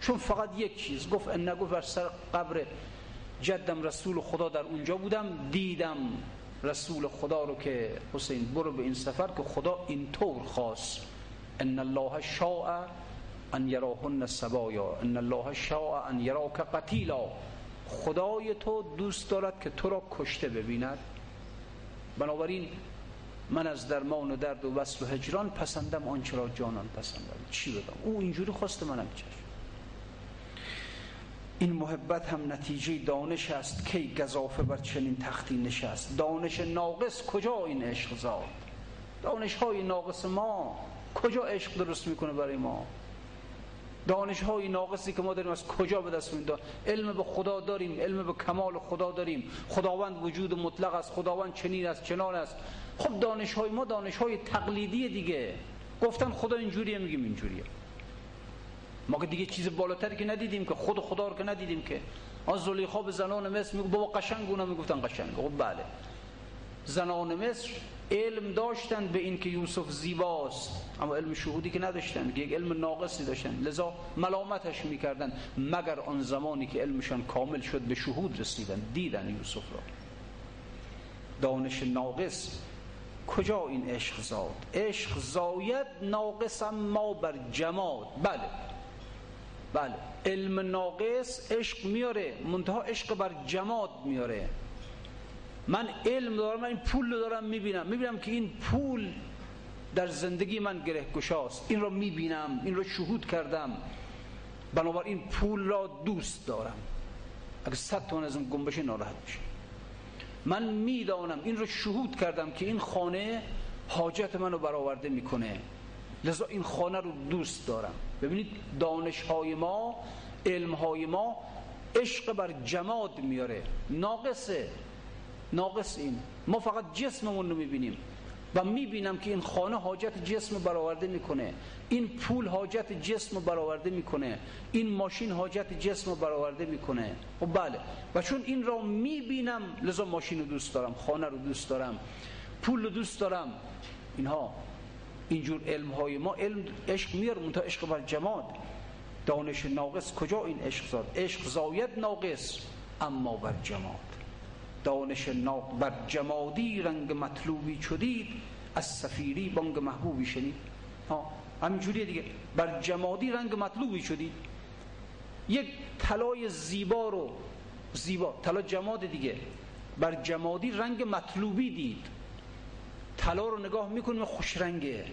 چون فقط یک چیز گفت ان نگفت بر سر قبر جدم رسول خدا در اونجا بودم دیدم رسول خدا رو که حسین برو به این سفر که خدا اینطور خواست. ان الله شاء ان یراهن سبایا ان الله شاء ان یراک قتیلا. خدای تو دوست دارد که تو را کشته ببیند. بنابراین من از درمان و درد و وصل و هجران پسندم آنچه جانان پسندم. چی بگم او اینجوری خواسته منم چشم. این محبت هم نتیجه دانش است کی گذافه بر چنین تختی نشست. دانش ناقص کجا این عشق زاد؟ دانش های ناقص ما کجا عشق درست می‌کنه برای ما؟ دانش های ناقصی که ما داریم از کجا به دست میدیم؟ علم به خدا داریم علم به کمال خدا داریم. خداوند وجود مطلق است خداوند چنین است چنان است. خب دانش های ما دانش های تقلیدی دیگه. گفتن خدا اینجوریه میگیم اینجوریه. ما که دیگه چیز بالاتری که ندیدیم که خود خدا رو که ندیدیم که. از زلیخا به زنان مصر میگو بابا قشنگ اونا می‌گفتن قشنگ. خب بله. زنان مصر علم داشتن به این که یوسف زیباست. اما علم شهودی که نداشتن یک علم ناقصی داشتن. لذا ملامتش می‌کردن. مگر آن زمانی که علمشان کامل شد به شهود رسیدن دیدن یوسف را. دانش ناقص. کجا این عشق زاد عشق زاید ناقص ما بر جماد. بله. بله. علم ناقص عشق میاره منتها عشق بر جماد میاره. من علم دارم من این پول رو دارم می‌بینم. می‌بینم که این پول در زندگی من گره گشاست این رو می‌بینم این رو شهود کردم. بنابراین پول را دوست دارم. اگه صد تومن از اون گم بشه ناراحت میشه. من می‌دانم این رو شهود کردم که این خانه حاجت منو برآورده می‌کنه. لذا این خانه رو دوست دارم. ببینید دانش های ما علم های ما عشق بر جماد میاره ناقصه. ناقص این. ما فقط جسممون رو می‌بینیم. و می‌بینم که این خانه حاجت جسم برآورده می‌کنه. این پول حاجت جسم برآورده می‌کنه. این ماشین حاجت جسم برآورده می‌کنه. خب بله. و چون این را می‌بینم لذا ماشین رو دوست دارم خانه رو دوست دارم پول رو دوست دارم. اینها اینجور علم های ما علم عشق میاره منتها عشق بر جماد. دانش ناقص کجا این عشق زاد؟ عشق زاید ناقص اما بر جماد. دانش ناق بر جمادی رنگ مطلوبی چدید از سفیری بانگ محبوبی شنید. ها همینجوریه دیگه. بر جمادی رنگ مطلوبی شدید یک طلای زیبا رو زیبا طلا جماد دیگه. بر جمادی رنگ مطلوبی دید. طلا رو نگاه می‌کنیم خوش رنگه.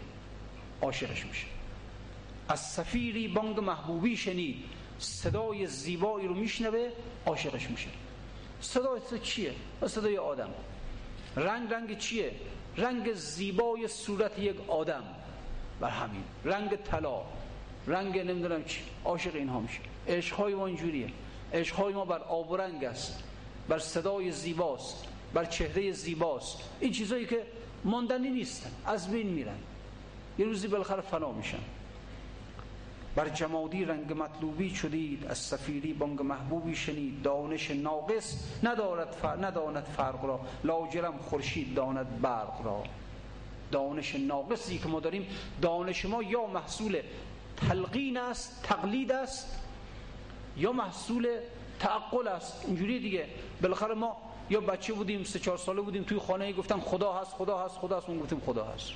عاشقش میشه. از سفیری بانگ محبوبی شنید. صدای زیبایی رو میشنوه عاشقش میشه. صدای چیه؟ صدای آدم. رنگ رنگ چیه؟ رنگ زیبای صورت یک آدم. بر همین. رنگ طلا. رنگ نمی‌دونم چی. عاشق اینها میشه. عشقهای ما اینجوریه. عشقهای ما بر آب و رنگ است. بر صدای زیباست. بر چهره زیباست. این چیزایی که ماندنی نیستن. از بین میرن. یه روزی بالاخره فنا میشن. بر جمادی رنگ مطلوبی شدید از سفیری بانگ محبوبی شنید. دانش ناقص ندارد فرق نداند فرق را. لاجرم خورشید داند برق را. دانش ناقصی که ما داریم دانش ما یا محصول تلقین است تقلید است یا محصول تعقل است. اینجوری دیگه. بالاخره ما یا بچه بودیم سه چهار ساله بودیم توی خانه گفتن خدا هست خدا هست خدا هست. اون گفتیم خدا هست.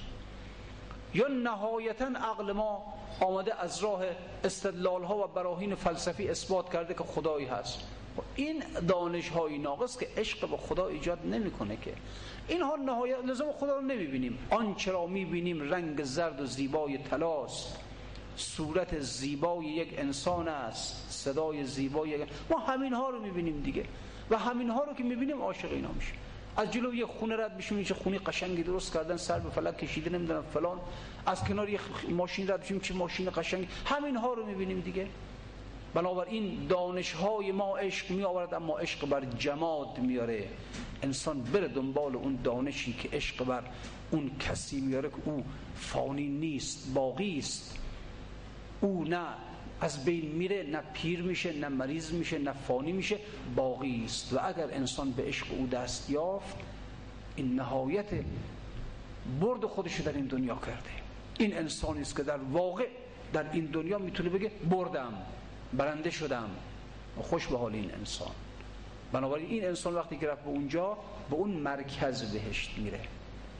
یا نهایتا عقل ما آمده از راه استدلال ها و براهین فلسفی اثبات کرده که خدایی هست. این دانش های ناقص که عشق به خدا ایجاد نمی‌کنه که. اینها نهایت لازم خدا رو نمی‌بینیم. آنچه را می‌بینیم رنگ زرد و زیبای تلاست صورت زیبای یک انسان است. صدای زیبای ما همین ها رو می‌بینیم دیگه. و همین ها رو که می‌بینیم عاشق اینا میشیم. از جلو یه خونه رد بشیم چه خونی قشنگی درست کردن سر به فلک کشیده نمی‌دونم فلان. از کنار یه ماشین رد بشیم چه ماشین قشنگی. همین ها رو می‌بینیم دیگه. بنابراین دانش های ما عشق می آورد اما عشق بر جماد میاره انسان بره دنبال اون دانشی که عشق بر اون کسی میاره که او فانی نیست باقی است. او نه. از بین میره نه پیر میشه نه مریض میشه نه فانی میشه باقی است. و اگر انسان به عشق او دست یافت این نهایت برد خودش در این دنیا کرده. این انسانی است که در واقع در این دنیا می‌تونه بگه بردم برنده شدم. خوش به حال این انسان. بنابراین این انسان وقتی که رفت به اونجا به اون مرکز بهشت میره.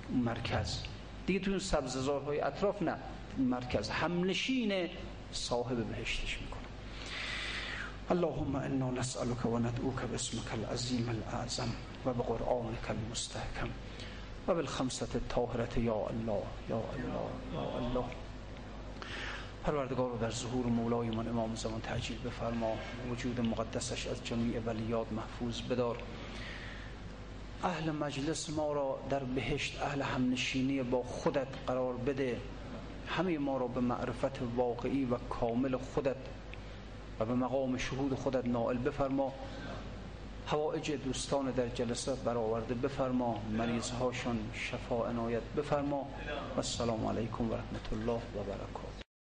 مرکز. دیگه تو اون سبززارهای اطراف نه. مرکز. همنشین صاحب بهشتش می‌کنه اللهم انا نسألك و ندعوك باسمك العظیم الاعظم و بقرآنك المستحکم و بالخمسة الطاهرة یا الله یا الله یا الله. پروردگار رو در ظهور مولای من امام زمان تعجیل بفرما وجود مقدسش از جمیع ولیات محفوظ بدار. اهل مجلس ما را در بهشت اهل همنشینی با خودت قرار بده. همه ما را به معرفت واقعی و کامل خودت و به مقام شهود خودت نائل بفرما. حوائج دوستان در جلسات برآورده بفرما. مریض هاشون شفا عنایت بفرما. و السلام علیکم و رحمت الله و برکاته.